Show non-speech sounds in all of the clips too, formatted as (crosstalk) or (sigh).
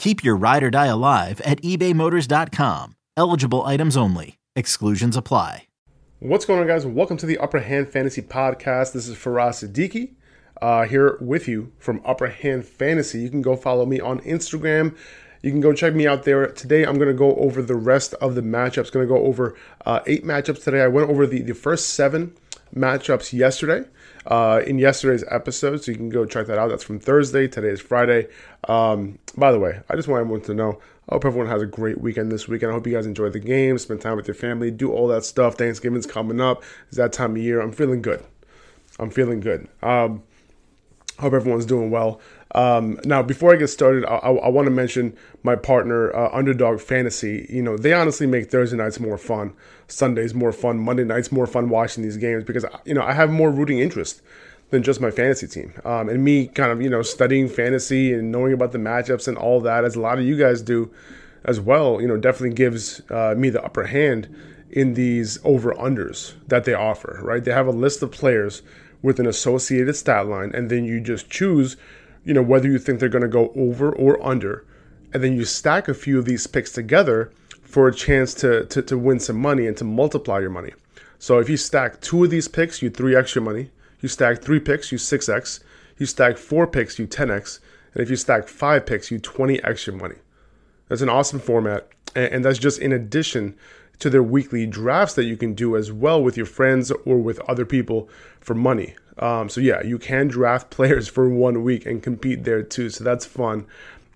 Keep your ride or die alive at ebaymotors.com. Eligible items only. Exclusions apply. What's going on, guys? Welcome to the Upper Hand Fantasy Podcast. This is Faraz Siddiqi uh, here with you from Upper Hand Fantasy. You can go follow me on Instagram. You can go check me out there. Today, I'm going to go over the rest of the matchups. Going to go over uh, eight matchups today. I went over the, the first seven matchups yesterday uh, in yesterday's episode, so you can go check that out. That's from Thursday. Today is Friday. Um, by the way, I just want everyone to know. I hope everyone has a great weekend this weekend. I hope you guys enjoy the game, spend time with your family, do all that stuff. Thanksgiving's coming up. It's that time of year. I'm feeling good. I'm feeling good. Um, hope everyone's doing well. Um, now, before I get started, I, I, I want to mention my partner, uh, Underdog Fantasy. You know, they honestly make Thursday nights more fun, Sundays more fun, Monday nights more fun watching these games because, you know, I have more rooting interest than just my fantasy team. Um, and me kind of, you know, studying fantasy and knowing about the matchups and all that, as a lot of you guys do as well, you know, definitely gives uh, me the upper hand in these over unders that they offer, right? They have a list of players with an associated stat line, and then you just choose you know, whether you think they're going to go over or under. And then you stack a few of these picks together for a chance to, to, to win some money and to multiply your money. So if you stack two of these picks, you three extra money. You stack three picks, you 6x. You stack four picks, you 10x. And if you stack five picks, you 20 extra money. That's an awesome format. And that's just in addition to their weekly drafts that you can do as well with your friends or with other people for money. Um, so yeah, you can draft (laughs) players for one week and compete there too. So that's fun.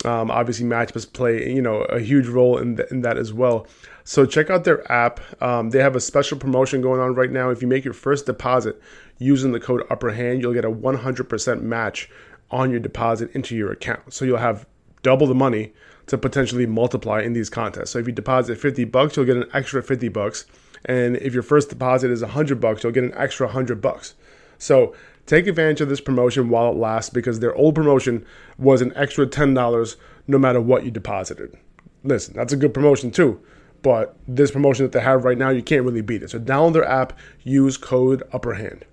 Um, obviously, matchups play you know a huge role in, th- in that as well. So check out their app. Um, they have a special promotion going on right now. If you make your first deposit using the code Upper Hand, you'll get a 100% match on your deposit into your account. So you'll have double the money to potentially multiply in these contests. So if you deposit 50 bucks, you'll get an extra 50 bucks. And if your first deposit is 100 bucks, you'll get an extra 100 bucks. So take advantage of this promotion while it lasts because their old promotion was an extra $10 no matter what you deposited. Listen, that's a good promotion too. But this promotion that they have right now, you can't really beat it. So download their app, use code upper hand.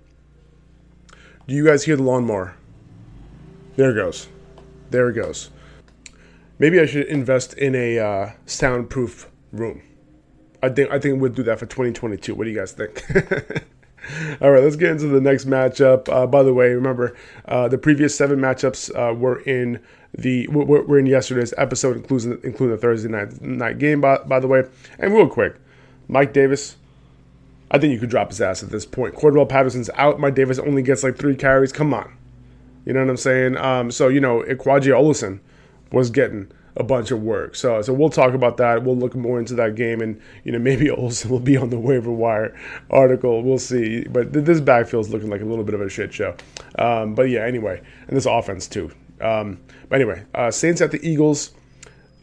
Do you guys hear the lawnmower? There it goes. There it goes. Maybe I should invest in a uh, soundproof room. I think I think we'll do that for 2022. What do you guys think? (laughs) All right, let's get into the next matchup. Uh, by the way, remember uh, the previous seven matchups uh, were in the were, in yesterday's episode, including including the Thursday night night game. By, by the way, and real quick, Mike Davis. I think you could drop his ass at this point. Cordarrelle Patterson's out. Mike Davis only gets like three carries. Come on, you know what I'm saying? Um, so you know, Qadree Ollison was getting a bunch of work. So so we'll talk about that. We'll look more into that game, and you know (laughs) maybe Ollison will be on the waiver wire article. We'll see. But th- this backfield's looking like a little bit of a shit show. Um, but yeah, anyway, and this offense too. Um, but anyway, uh, Saints at the Eagles.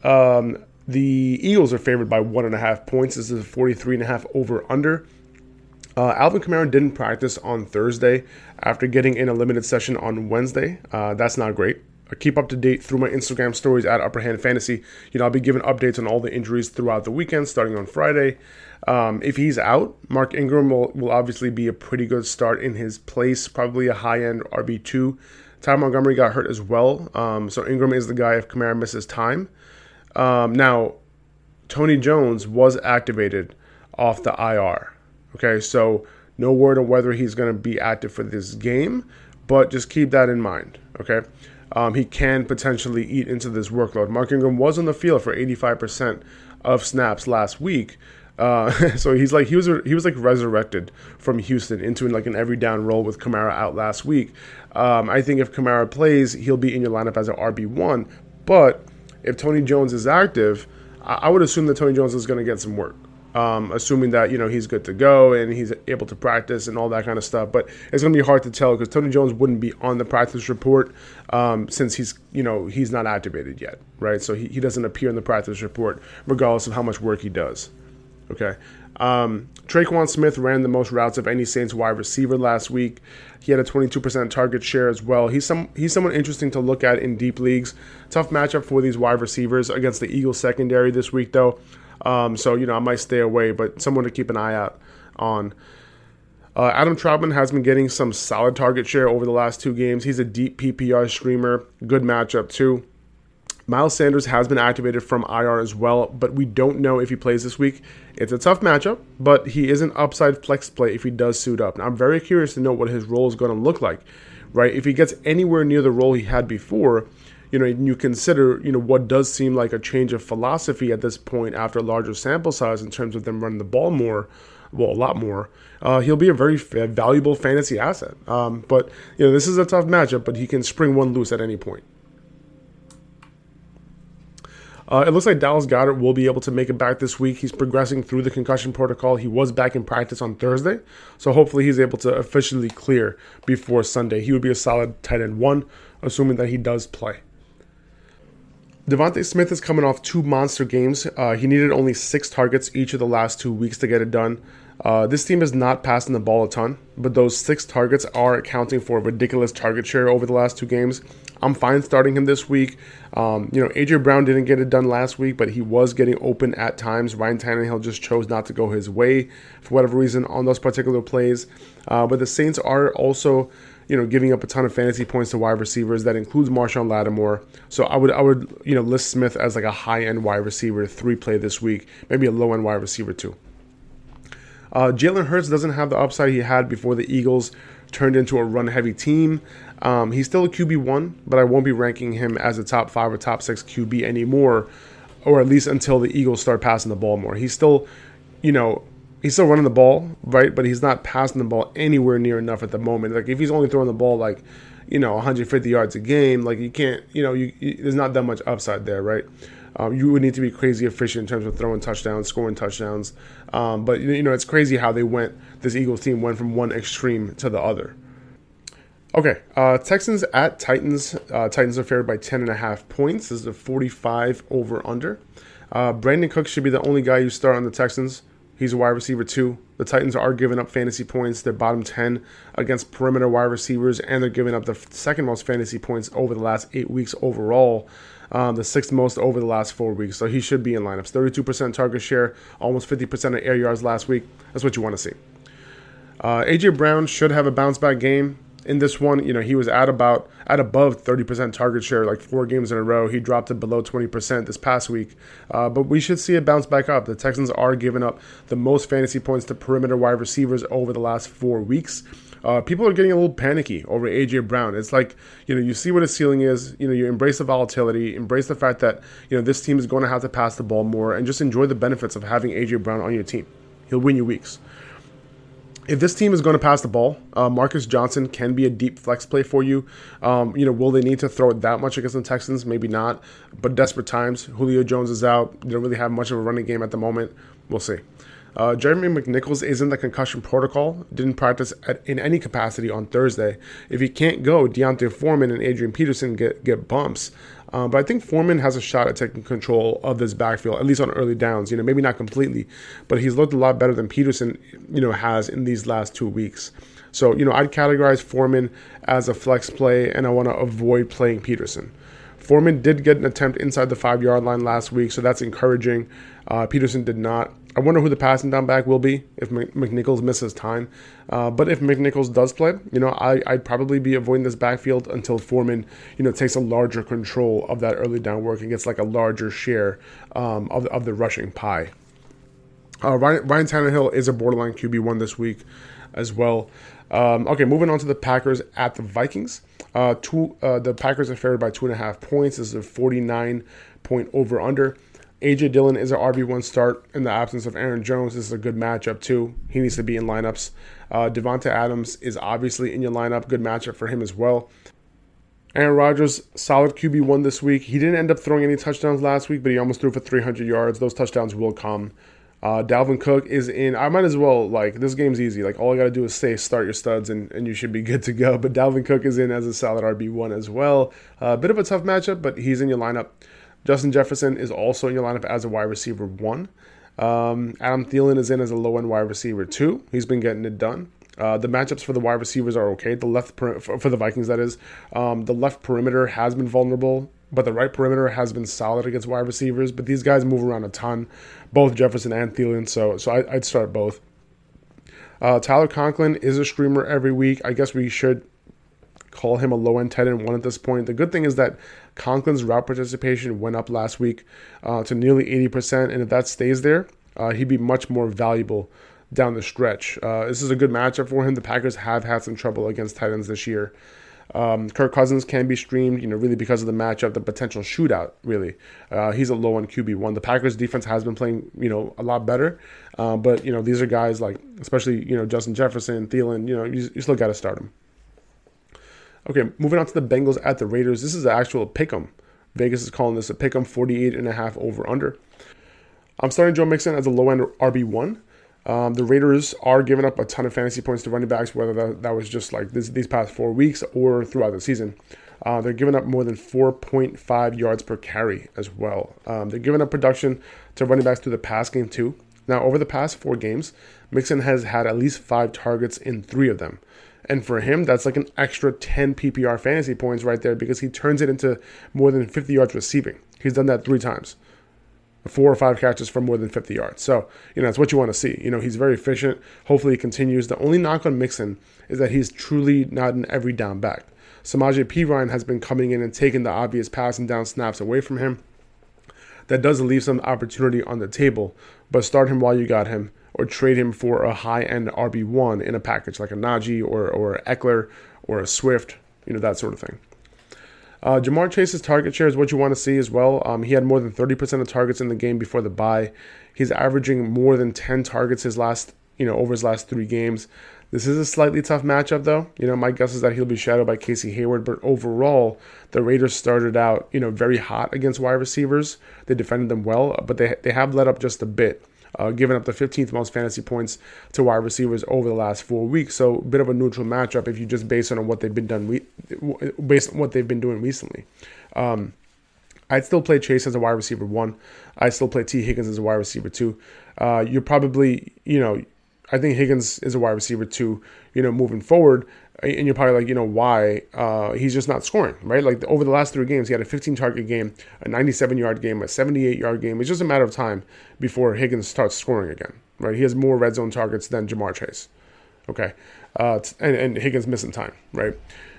Um, the Eagles are favored by one and a half points. This is a 43 and a half over under. Uh, Alvin Kamara didn't practice on Thursday after getting in a limited session on Wednesday. Uh, that's not great keep up to date through my Instagram stories at Upper Hand Fantasy. You know, I'll be giving updates on all the injuries throughout the weekend, starting on Friday. Um, if he's out, Mark Ingram will, will obviously be a pretty good start in his place, probably a high end RB2. Ty Montgomery got hurt as well. Um, so Ingram is the guy if Kamara misses time. Um, now, Tony Jones was activated off the IR. Okay, so no word on whether he's going to be active for this game, but just keep that in mind. Okay, um, he can potentially eat into this workload. Mark Ingram was on the field for 85% of snaps last week. Uh, (laughs) so he's like he was he was like resurrected from Houston into like an every down role with Kamara out last week. Um, I think if Kamara plays, he'll be in your lineup as an RB one. But if Tony Jones is active, I, I would assume that Tony Jones is going to get some work um, assuming that you know he's good to go and he's able to practice and all that kind of stuff. But it's going to be hard to tell because Tony Jones wouldn't be on the practice report um, since he's you know he's not activated yet, right? So he, he doesn't appear in the practice report regardless of how much work he does. Okay. Um, Tre'Quan Smith ran the most routes of any Saints wide receiver last week. He had a 22% target share as well. He's some he's someone interesting to look at in deep leagues. Tough matchup for these wide receivers against the Eagles secondary this week, though. Um, so you know I might stay away, but someone to keep an eye out on. Uh, Adam Trautman has been getting some solid target share over the last two games. He's a deep PPR streamer. Good matchup too. Miles Sanders has been activated from IR as well, but we don't know if he plays this week. It's a tough matchup, but he is an upside flex play if he does suit up. Now, I'm very curious to know what his role is going to look like, right? If he gets anywhere near the role he had before, you know, you consider, you know, what does seem like a change of philosophy at this point after a larger sample size in terms of them running the ball more, well, a lot more. Uh, he'll be a very f- valuable fantasy asset. Um, but you know, this is a tough matchup, but he can spring one loose at any point. Uh, it looks like Dallas Goedert will be able to make it back this week. He's progressing through the concussion protocol. He was back in practice on Thursday, so hopefully he's able to officially clear before Sunday. He would be a solid tight end one, assuming that he does play. DeVonta Smith is coming off two monster games. Uh, he needed only six targets each of the last two weeks to get it done. Uh, this team is not passing the ball a ton, but those six targets are accounting for a ridiculous target share over the last two games. I'm fine starting him this week. Um, you know, AJ Brown didn't get it done last week, but he was getting open at times. Ryan Tannehill just chose not to go his way for whatever reason on those particular plays. Uh, but the Saints are also you know, giving up a ton of fantasy points to wide receivers. That includes Marshon Lattimore. So I would, I would, you know, list Smith as like a high end wide receiver three play this week, maybe a low end wide receiver two. Uh, Jalen Hurts doesn't have the upside he had before the Eagles turned into a run heavy team. Um, he's still a QB1, but I won't be ranking him as a top five or top six QB anymore, or at least until the Eagles start passing the ball more. He's still, you know, he's still running the ball, right? But he's not passing the ball anywhere near enough at the moment. Like if he's only throwing the ball like, you know, 150 yards a game, like you can't, you know, you, you there's not that much upside there, right? Um, you would need to be crazy efficient in terms of throwing touchdowns, scoring touchdowns. Um, but you know, it's crazy how they went. This Eagles team went from one extreme to the other. Okay, uh, Texans at Titans. Uh, Titans are favored by 10 and a half points. This is a 45 over under. Uh, Brandin Cook should be the only guy you start on the Texans. He's a wide receiver too. The Titans are giving up fantasy points. They're bottom 10 against perimeter wide receivers, and they're giving up the second most fantasy points over the last eight weeks overall. Um, the sixth most over the last four weeks. So he should be in lineups. 32% target share, almost 50% of air yards last week. That's what you want to see. Uh, AJ Brown should have a bounce back game in this one, you know, he was at about at above 30% target share like four games in a row. He dropped it below 20% this past week. Uh, but we should see it bounce back up. The Texans are giving up the most fantasy points to perimeter wide receivers over the last four weeks. Uh, people are getting a little panicky over AJ Brown. It's like you know you see what his ceiling is. You know you embrace the volatility, embrace the fact that you know this team is going to have to pass the ball more, and just enjoy the benefits of having AJ Brown on your team. He'll win you weeks if this team is going to pass the ball, uh, Marcus Johnson can be a deep flex play for you. Um, you know, will they need to throw it that much against the Texans? Maybe not. But desperate times. Julio Jones is out. They don't really have much of a running game at the moment. We'll see. Uh, Jeremy McNichols is in the concussion protocol. Didn't practice at, in any capacity on Thursday. If he can't go, D'Onta Foreman and Adrian Peterson get get bumps. Uh, but I think Foreman has a shot at taking control of this backfield, at least on early downs. You know, maybe not completely, but he's looked a lot better than Peterson, you know, has in these last two weeks. So, you know, I'd categorize Foreman as a flex play, and I want to avoid playing Peterson. Foreman did get an attempt inside the five yard line last week, so that's encouraging. Uh, Peterson did not. I wonder who the passing down back will be if McNichols misses time. Uh, but if McNichols does play, you know, I, I'd probably be avoiding this backfield until Foreman, you know, takes a larger control of that early down work and gets like a larger share um, of, of the rushing pie. Uh, Ryan, Ryan Tannehill is a borderline QB one this week as well. Um, okay, moving on to the Packers at the Vikings. Uh, two, uh, the Packers are favored by two and a half points. This is a 49 point over under. AJ Dillon is an RB1 start in the absence of Aaron Jones. This is a good matchup, too. He needs to be in lineups. Uh, Davante Adams is obviously in your lineup. Good matchup for him as well. Aaron Rodgers, solid QB1 this week. He didn't end up throwing any touchdowns last week, but he almost threw for 300 yards. Those touchdowns will come. Uh, Dalvin Cook is in. I might as well, like, this game's easy. Like, all I got to do is say start your studs and, and you should be (laughs) good to go. But Dalvin Cook is in as a solid RB1 as well. A uh, bit of a tough matchup, but he's in your lineup. Justin Jefferson is also in your lineup as a wide receiver one. Um, Adam Thielen is in as a low end wide receiver two. He's been getting it done. Uh, the matchups for the wide receivers are okay. The left for the Vikings, that is, um, the left perimeter has been vulnerable, but the right perimeter has been solid against wide receivers. But these guys move around a ton, both Jefferson and Thielen. So, so I, would start both. Uh, Tyler Conklin is a streamer every week. I guess we should call him a low end tight end one at this point. The good thing is that Conklin's route participation went up last week uh, to nearly 80%, and if that stays there, uh, he'd be much more valuable down the stretch. Uh, this is a good matchup for him. The Packers have had some trouble against tight ends this year. Um, Kirk Cousins can be streamed, you know, really because of the matchup, the potential shootout. Really, uh, he's a low on QB one. The Packers defense has been playing, you know, a lot better, uh, but you know these are guys like, especially you know Justin Jefferson, Thielen. You know, you, you still got to start them. Okay, moving on to the Bengals at the Raiders. This is an actual pick 'em. Vegas is calling this a pick 'em 48 and a half over under. I'm starting Joe Mixon as a low end RB1. Um, the Raiders are giving up a ton of fantasy points to running backs, whether that, that was just like this, these past four weeks or throughout the season. Uh, they're giving up more than 4.5 yards per carry as well. Um, they're giving up production to running backs through the pass game too. Now, over the past four games, Mixon has had at least five targets in three of them. And for him, that's like an extra 10 PPR fantasy points right there because he turns it into more than 50 yards receiving. He's done that three times. Four or five catches for more than 50 yards. So, you know, that's what you want to see. You know, he's very efficient. Hopefully, he continues. The only knock on Mixon is that he's truly not an every down back. Samaje Perine has been coming in and taking the obvious passing down snaps away from him. That does leave some opportunity on the table, but start him while you got him or trade him for a high end RB1 in a package like a Najee or, or Ekeler or a Swift, you know, that sort of thing. Uh, Ja'Marr Chase's target share is what you want to see as well. Um, he had more than 30% of targets in the game before the bye. He's averaging more than 10 targets his last, you know, over his last three games. This is a slightly tough matchup, though. You know, my guess is that he'll be shadowed by Casey Hayward, but overall, the Raiders started out, you know, very hot against wide receivers. They defended them well, but they they have let up just a bit uh, giving up the 15th most fantasy points to wide receivers over the last four weeks. So a bit of a neutral matchup if you just base on what they've been done, re- based on what they've been doing recently. Um, I'd still play Chase as a wide receiver one. I still play Tee Higgins as a wide receiver two. Uh, you're probably, you know, I think Higgins is a wide receiver two. You know, moving forward, and you're probably like, you know, why? Uh, he's just not scoring, right? Like over the last three games, he had a 15 target game, a 97 yard game, a 78 yard game. It's just a matter of time before Higgins starts scoring again, right? He has more red zone targets than Ja'Marr Chase, okay? Uh, and, and Higgins missing time, right?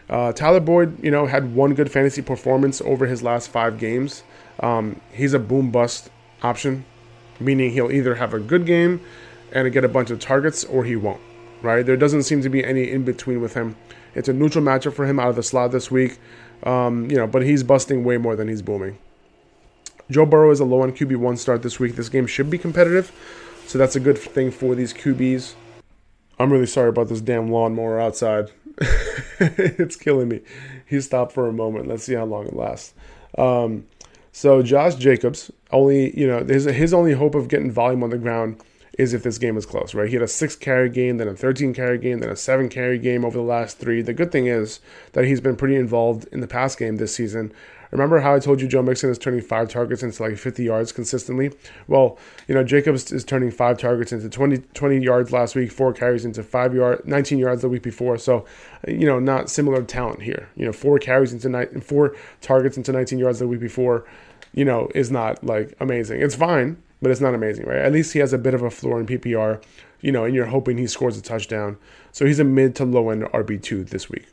Uh, Tyler Boyd, you know, had one good fantasy performance over his last five games. Um, he's a boom bust option, meaning he'll either have a good game and get a bunch of targets or he won't right? There doesn't seem to be any in between with him. It's a neutral matchup for him out of the slot this week, um, you know, but he's busting way more than he's booming. Joe Burrow is a low on QB one start this week. This game should be competitive, so that's a good thing for these QBs. I'm really sorry about this damn lawnmower outside. (laughs) it's killing me. He stopped for a moment. Let's see how long it lasts. Um, so Josh Jacobs, only you know, his his only hope of getting volume on the ground is if this game is close, right? He had a six carry game, then a 13 carry game, then a seven carry game over the last three. The good thing is that he's been pretty involved in the pass game this season. Remember how I told you Joe Mixon is turning five targets into like 50 yards consistently? Well, you know, Jacobs is turning five targets into 20, 20 yards last week, four carries into five yard, 19 yards the week before. So, you know, not similar talent here. You know, four carries into nine, four targets into 19 yards the week before, you know, is not like amazing. It's fine, but it's not amazing, right? At least he has a bit of a floor in PPR, you know, and you're hoping he scores a touchdown. So he's a mid to low end RB2 this week.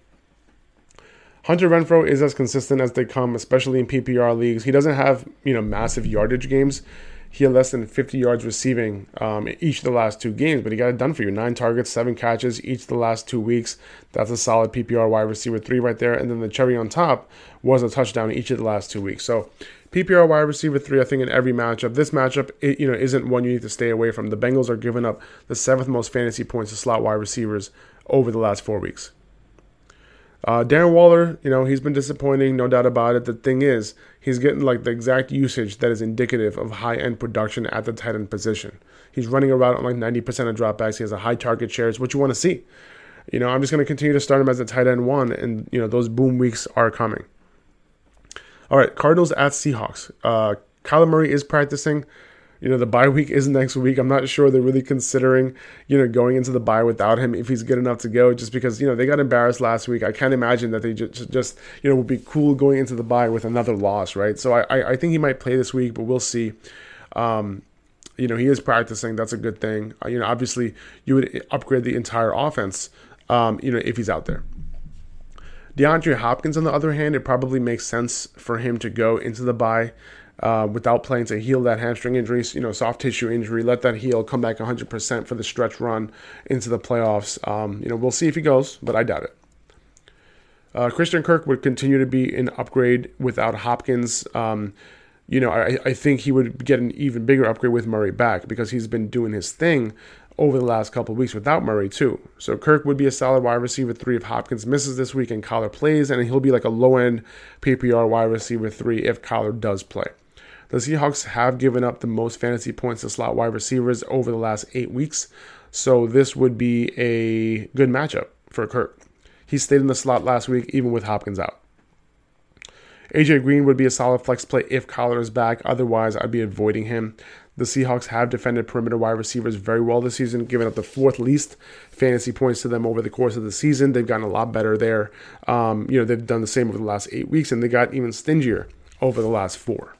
Hunter Renfrow is as consistent as they come, especially in PPR leagues. He doesn't have you know massive yardage games. He had less than 50 yards receiving um, each of the last two games, but he got it done for you. Nine targets, seven catches each of the last two weeks. That's a solid PPR wide receiver three right there. And then the cherry on top was a touchdown each of the last two weeks. So PPR wide receiver three, I think in every matchup. This matchup, it, you know, isn't one you need to stay away from. The Bengals are giving up the seventh most fantasy points to slot wide receivers over the last four weeks. Uh, Darren Waller, you know, he's been disappointing, no doubt about it. The thing is, he's getting like the exact usage that is indicative of high end production at the tight end position. He's running around on like 90% of dropbacks. He has a high target share. It's what you want to see. You know, I'm just going to continue to start him as a tight end one, and, you know, those boom weeks are coming. All right, Cardinals at Seahawks. Uh, Kyler Murray is practicing. You know, the bye week is next week. I'm not sure they're really considering, you know, going into the bye without him if he's good enough to go, just because, you know, they got embarrassed last week. I can't imagine that they just, just you know, would be cool going into the bye with another loss, right? So I, I think he might play this week, but we'll see. Um, you know, he is practicing. That's a good thing. Uh, you know, obviously, you would upgrade the entire offense, um, you know, if he's out there. DeAndre Hopkins, on the other hand, it probably makes sense for him to go into the bye uh, without playing to heal that hamstring injury, you know, soft tissue injury, let that heal, come back 100% for the stretch run into the playoffs. Um, you know, we'll see if he goes, but I doubt it. Uh, Christian Kirk would continue to be an upgrade without Hopkins. Um, you know, I, I think he would get an even bigger upgrade with Murray back because he's been doing his thing over the last couple weeks without Murray too. So Kirk would be a solid wide receiver three if Hopkins misses this week and Kyler plays, and he'll be like a low end PPR wide receiver three if Kyler does play. The Seahawks have given up the most fantasy points to slot wide receivers over the last eight weeks, so this would be a good matchup for Kirk. He stayed in the slot last week, even with Hopkins out. AJ Green would be a solid flex play if Kyler is back. Otherwise, I'd be avoiding him. The Seahawks have defended perimeter wide receivers very well this season, giving up the fourth least fantasy points to them over the course of the season. They've gotten a lot better there. Um, you know, they've done the same over the last eight weeks, and they got even stingier over the last four.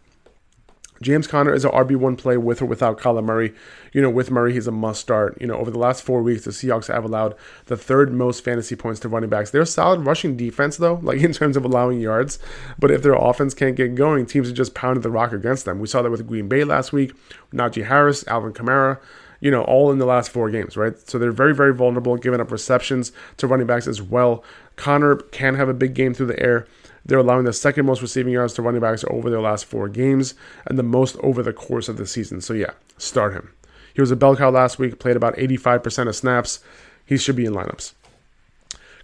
James Conner is an RB1 play with or without Kyler Murray. You know, with Murray, he's a must start. You know, over the last four weeks, the Seahawks have allowed the third most fantasy points to running backs. They're solid rushing defense, though, like (laughs) in terms of allowing yards. But if their offense can't get going, teams are just pounding the rock against them. We saw that with Green Bay last week, Najee Harris, Alvin Kamara you know, all in the last four games, right? So they're very, very vulnerable, giving up receptions to running backs as well. Conner can have a big game through the air. They're allowing the second most receiving yards to running backs over their last four games and the most over the course of the season. So, yeah, start him. He was a bell cow last week, played about 85% of snaps. He should be in lineups.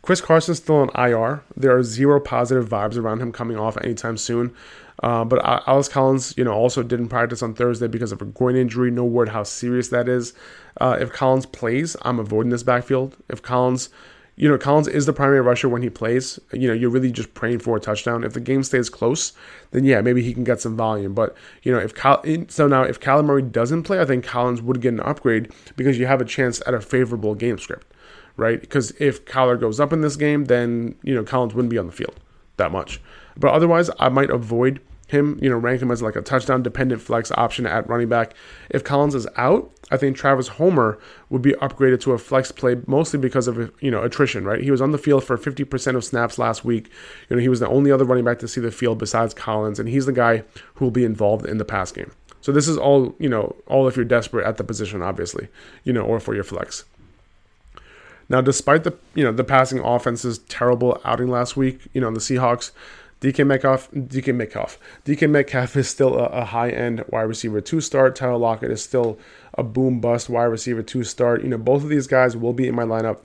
Chris Carson's still on IR. There are zero positive vibes around him coming off anytime soon. Uh, but Alex Collins, you know, also didn't practice on Thursday because of a groin injury. No word how serious that is. Uh, if Collins plays, I'm avoiding this backfield. If Collins you know, Collins is the primary rusher when he plays. You know, you're really just praying for a touchdown. If the game stays close, then yeah, maybe he can get some volume. But you know, if so now if Kyler Murray doesn't play, I think Collins would get an upgrade because you have a chance at a favorable game script, right? Because if Kyler goes up in this game, then you know Collins wouldn't be on the field that much. But otherwise, I might avoid him, you know, rank him as like a touchdown dependent flex option at running back. If Collins is out, I think Travis Homer would be upgraded to a flex play mostly because of you know attrition, right? He was on the field for 50% of snaps last week. You know, he was the only other running back to see the field besides Collins, and he's the guy who will be involved in the pass game. So this is all, you know, all if you're desperate at the position, obviously, you know, or for your flex. Now, despite the you know the passing offense's terrible outing last week, you know the Seahawks DK Metcalf, DK Metcalf, DK Metcalf is still a, a high end wide receiver two start. Tyler Lockett is still a boom bust wide receiver two start. You know, both of these guys will be in my lineup.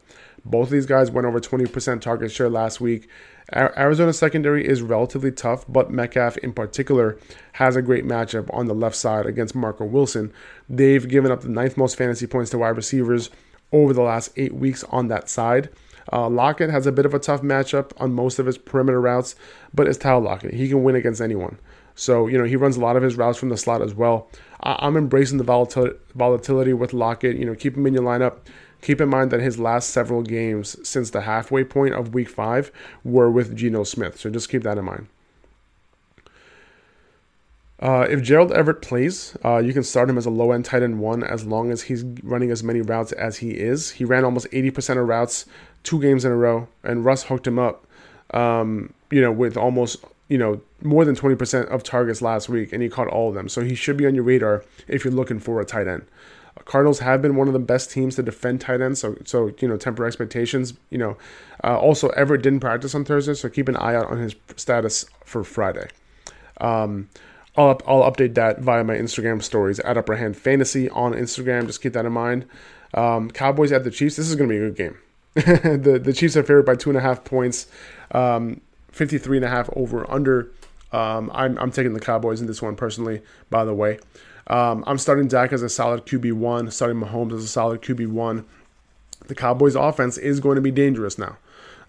Both of these guys went over 20% target share last week. Arizona secondary is relatively tough, but Metcalf in particular has a great matchup on the left side against Marco Wilson. They've given up the ninth most fantasy points to wide receivers over the last eight weeks on that side. Uh, Lockett has a bit of a tough matchup on most of his perimeter routes, but it's Tyler Lockett. He can win against anyone. So, you know, he runs a lot of his routes from the slot as well. I- am embracing the volatil- volatility with Lockett. You know, keep him in your lineup. Keep in mind that his last several games since the halfway point of week five were with Geno Smith. So just keep that in mind. Uh, if Gerald Everett plays, uh, you can start him as a low end tight end one as long as he's running as many routes as he is. He ran almost 80% of routes two games in a row, and Russ hooked him up, um, you know, with almost, you know, more than 20% of targets last week, and he caught all of them. So he should be on your radar if you're looking for a tight end. Cardinals have been one of the best teams to defend tight ends, so so you know temper expectations. You know, uh, also Everett didn't practice on Thursday, so keep an eye out on his status for Friday. Um, I'll, up, I'll update that via my Instagram stories at Upper Hand Fantasy on Instagram. Just keep that in mind. Um, Cowboys at the Chiefs. This is going to be a good game. (laughs) the the Chiefs are favored by two and a half points, um, 53 and a half over under. Um, I'm, I'm taking the Cowboys in this one personally, by the way. Um, I'm starting Dak as a solid QB1, starting Mahomes as a solid QB1. The Cowboys offense is going to be dangerous now.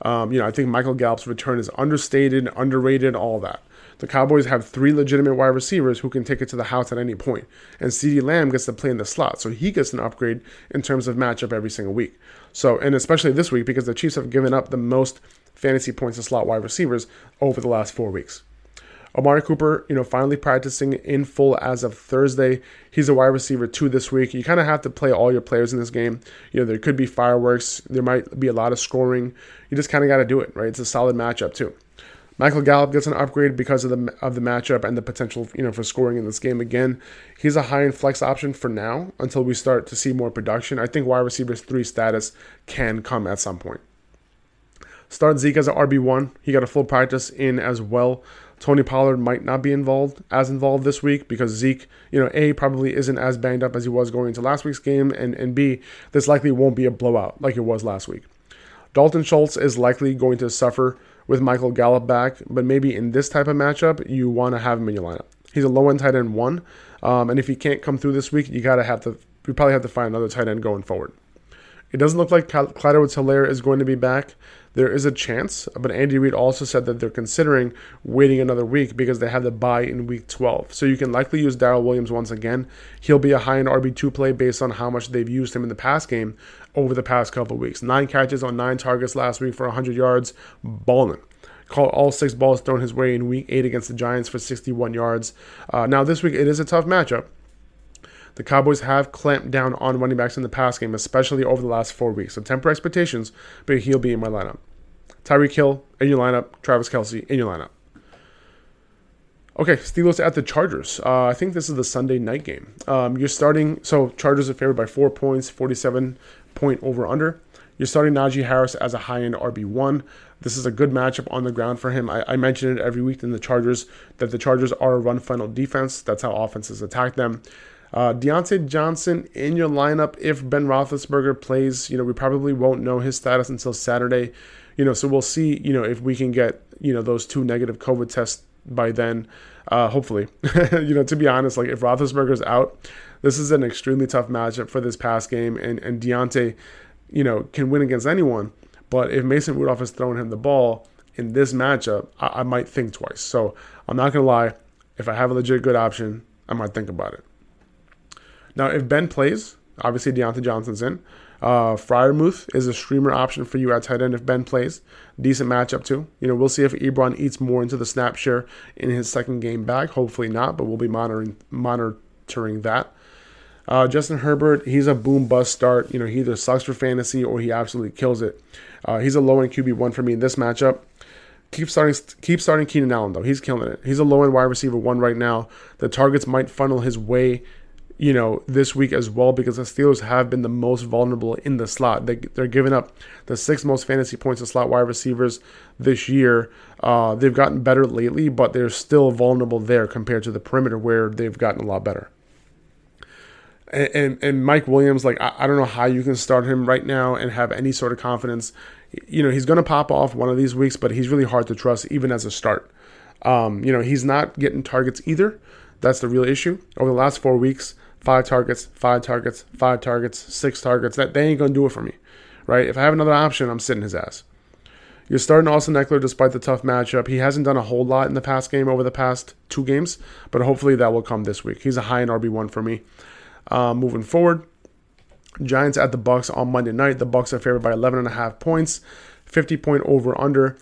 Um, you know, I think Michael Gallup's return is understated, underrated, all that. The Cowboys have three legitimate wide receivers who can take it to the house at any point. And CeeDee Lamb gets to play in the slot, so he gets an upgrade in terms of matchup every single week. So, and especially this week because the Chiefs have given up the most fantasy points to slot wide receivers over the last four weeks. Amari Cooper, you know, finally practicing in full as of Thursday. He's a wide receiver two this week. You kind of have to play all your players in this game. You know, there could be fireworks. There might be a lot of scoring. You just kind of got to do it, right? It's a solid matchup too. Michael Gallup gets an upgrade because of the of the matchup and the potential, you know, for scoring in this game again. He's a high end flex option for now until we start to see more production. I think wide receivers three status can come at some point. Start Zeke as an RB one. He got a full practice in as well. Tony Pollard might not be involved as involved this week because Zeke, you know, A probably isn't as banged up as he was going into last week's game, and, and B, this likely won't be a blowout like it was last week. Dalton Schultz is likely going to suffer with Michael Gallup back, but maybe in this type of matchup, you want to have him in your lineup. He's a low end tight end one, um, and if he can't come through this week, you gotta have to. You probably have to find another tight end going forward. It doesn't look like Clyde Edwards-Helaire is going to be back. There is a chance, but Andy Reid also said that they're considering waiting another week because they have the bye in week 12. So you can likely use Darrel Williams once again. He'll be a high end RB2 play based on how much they've used him in the past game over the past couple weeks. Nine catches on nine targets last week for 100 yards, balling caught all six balls thrown his way in week eight against the Giants for 61 yards. Uh, now, this week it is a tough matchup. The Cowboys have clamped down on running backs in the pass game, especially over the last four weeks. So temper expectations, but he'll be in my lineup. Tyreek Hill in your lineup. Travis Kelce in your lineup. Okay, Steelers at the Chargers. Uh, I think this is the Sunday night game. Um, you're starting, so Chargers are favored by four points, 47 point over under. You're starting Najee Harris as a high end RB1. This is a good matchup on the ground for him. I, I mention it every week in the Chargers that the Chargers are a run funnel defense. That's how offenses attack them. Uh, Diontae Johnson in your lineup if Ben Roethlisberger plays. You know, we probably won't know his status until Saturday. You know, so we'll see. You know, if we can get you know those two negative COVID tests by then. Uh, hopefully, (laughs) you know, to be honest, like if Roethlisberger's out, this is an extremely tough matchup for this past game, and and Diontae, you know, can win against anyone. But if Mason Rudolph is throwing him the ball in this matchup, I, I might think twice. So I'm not gonna lie. If I have a legit good option, I might think about it. Now, if Ben plays, obviously Diontae Johnson's in. Uh, Freiermuth is a streamer option for you at tight end if Ben plays. Decent matchup too. You know, we'll see if Ebron eats more into the snap share in his second game back. Hopefully not, but we'll be monitoring monitoring that. Uh, Justin Herbert, he's a boom bust start. You know, he either sucks for fantasy or he absolutely kills it. Uh, he's a low end QB one for me in this matchup. Keep starting, keep starting Keenan Allen though. He's killing it. He's a low end wide receiver one right now. The targets might funnel his way you know, this week as well because the Steelers have been the most vulnerable in the slot. They, they're giving up the six most fantasy points to slot wide receivers this year. Uh, they've gotten better lately, but they're still vulnerable there compared to the perimeter where they've gotten a lot better. And, and, and Mike Williams, like, I, I don't know how you can start him right now and have any sort of confidence. You know, he's going to pop off one of these weeks, but he's really hard to trust even as a start. Um, you know, he's not getting targets either. That's the real issue. Over the last four weeks, five targets, five targets, five targets, six targets. That they ain't gonna do it for me, right? If I have another option, I'm sitting his ass. You're starting Austin Ekeler despite the tough matchup. He hasn't done a whole lot in the past game over the past two games, but hopefully that will come this week. He's a high in RB1 for me. Uh, moving forward, Giants at the Bucs on Monday night. The Bucs are favored by 11 and a half points, 50 point over under.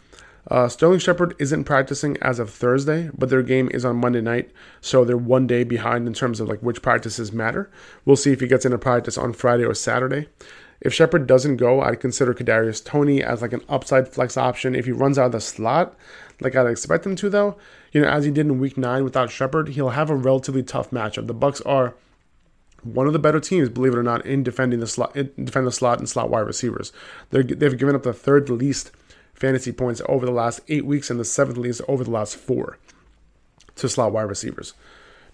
Uh, Sterling Shepard isn't practicing as of Thursday, but their game is on Monday night, so they're one day behind in terms of like which practices matter. We'll see if he gets into practice on Friday or Saturday. If Shepard doesn't go, I'd consider Kadarius Toney as like an upside flex option. If he runs out of the slot, like I'd expect him to, though, you know, as he did in Week Nine without Shepard, he'll have a relatively tough matchup. The Bucs are one of the better teams, believe it or not, in defending the slot, defend the slot and slot wide receivers. they have given up the third least fantasy points over the last eight weeks and the seventh least over the last four to slot wide receivers.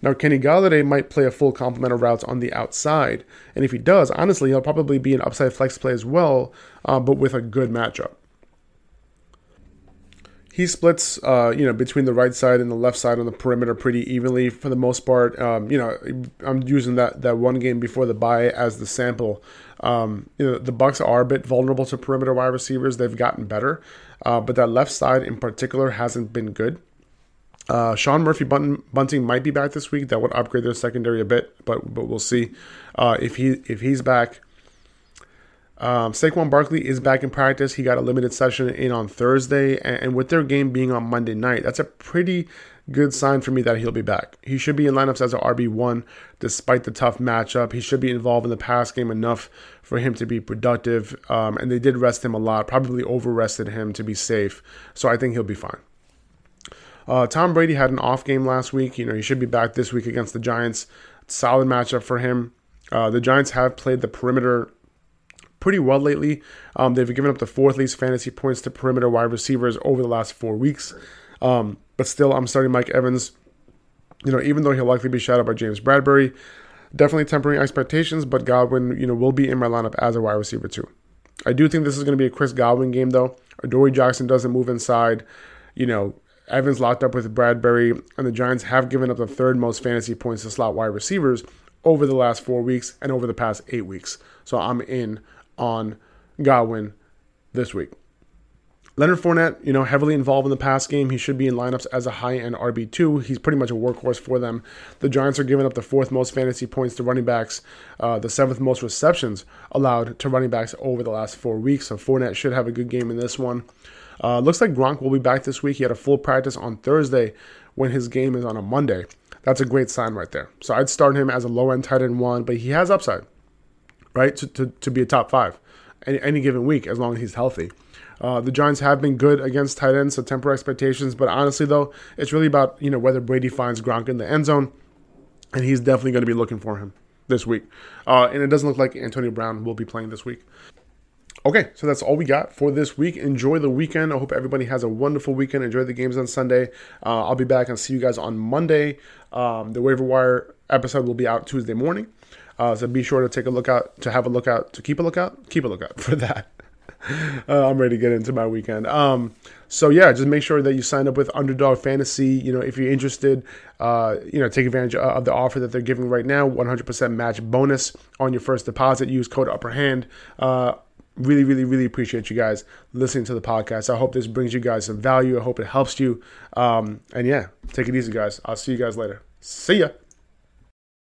Now, Kenny Golladay might play a full complement of routes on the outside, and if he does, honestly, he'll probably be an upside flex play as well, uh, but with a good matchup he splits, uh, you know, between the right side and the left side on the perimeter pretty evenly for the most part. Um, you know, I'm using that that one game before the bye as the sample. Um, you know, the Bucs are a bit vulnerable to perimeter wide receivers. They've gotten better, uh, but that left side in particular hasn't been good. Uh, Sean Murphy Bunting might be back this week. That would upgrade their secondary a bit, but but we'll see uh, if he if he's back. Um, Saquon Barkley is back in practice. He got a limited session in on Thursday, and, and, with their game being on Monday night, that's a pretty good sign for me that he'll be back. He should be in lineups as an RB1 despite the tough matchup. He should be involved in the pass game enough for him to be productive, um, and they did rest him a lot, probably over rested him to be safe, so I think he'll be fine. Uh, Tom Brady had an off game last week. You know, he should be back this week against the Giants. Solid matchup for him. Uh, the Giants have played the perimeter pretty well lately. Um, they've given up the fourth least fantasy points to perimeter wide receivers over the last four weeks. Um, but still, I'm starting Mike Evans. You know, even though he'll likely be shadowed by James Bradberry, definitely tempering expectations. But Godwin, you know, will be in my lineup as a wide receiver two. I do think this is going to be a Chris Godwin game though. Dory Jackson doesn't move inside. You know, Evans locked up with Bradberry, and the Giants have given up the third most fantasy points to slot wide receivers over the last four weeks and over the past eight weeks. So I'm in on Godwin this week. Leonard Fournette, you know, heavily involved in the pass game. He should be in lineups as a high end RB2. He's pretty much a workhorse for them. The Giants are giving up the fourth most fantasy points to running backs, uh, the seventh most receptions allowed to running backs over the last four weeks. So Fournette should have a good game in this one. Uh, looks like Gronk will be back this week. He had a full practice on Thursday when his game is on a Monday. That's a great sign right there. So I'd start him as a low end tight end one, but he has upside right? To, to, to be a top five any, any given week as long as he's healthy. Uh, the Giants have been good against tight ends, so temper expectations. But honestly, though, it's really about you know whether Brady finds Gronk in the end zone, and he's definitely going to be looking for him this week. Uh, and it doesn't look like Antonio Brown will be playing this week. Okay, so that's all we got for this week. Enjoy the weekend. I hope everybody has a wonderful weekend. Enjoy the games on Sunday. Uh, I'll be back and see you guys on Monday. Um, the waiver wire episode will be out Tuesday morning. Uh, so be sure to take a look out, to have a look out, to keep a lookout, keep a lookout (laughs) for that. Uh, I'm ready to get into my weekend. Um, so yeah, just make sure that you sign up with Underdog Fantasy. You know, if you're interested, uh, you know, take advantage of the offer that they're giving right now. 100% match bonus on your first deposit. Use code Upper Hand. Uh, really, really, really appreciate you guys listening to the podcast. I hope this brings you guys some value. I hope it helps you. Um, and yeah, take it easy, guys. I'll see you guys later. See ya.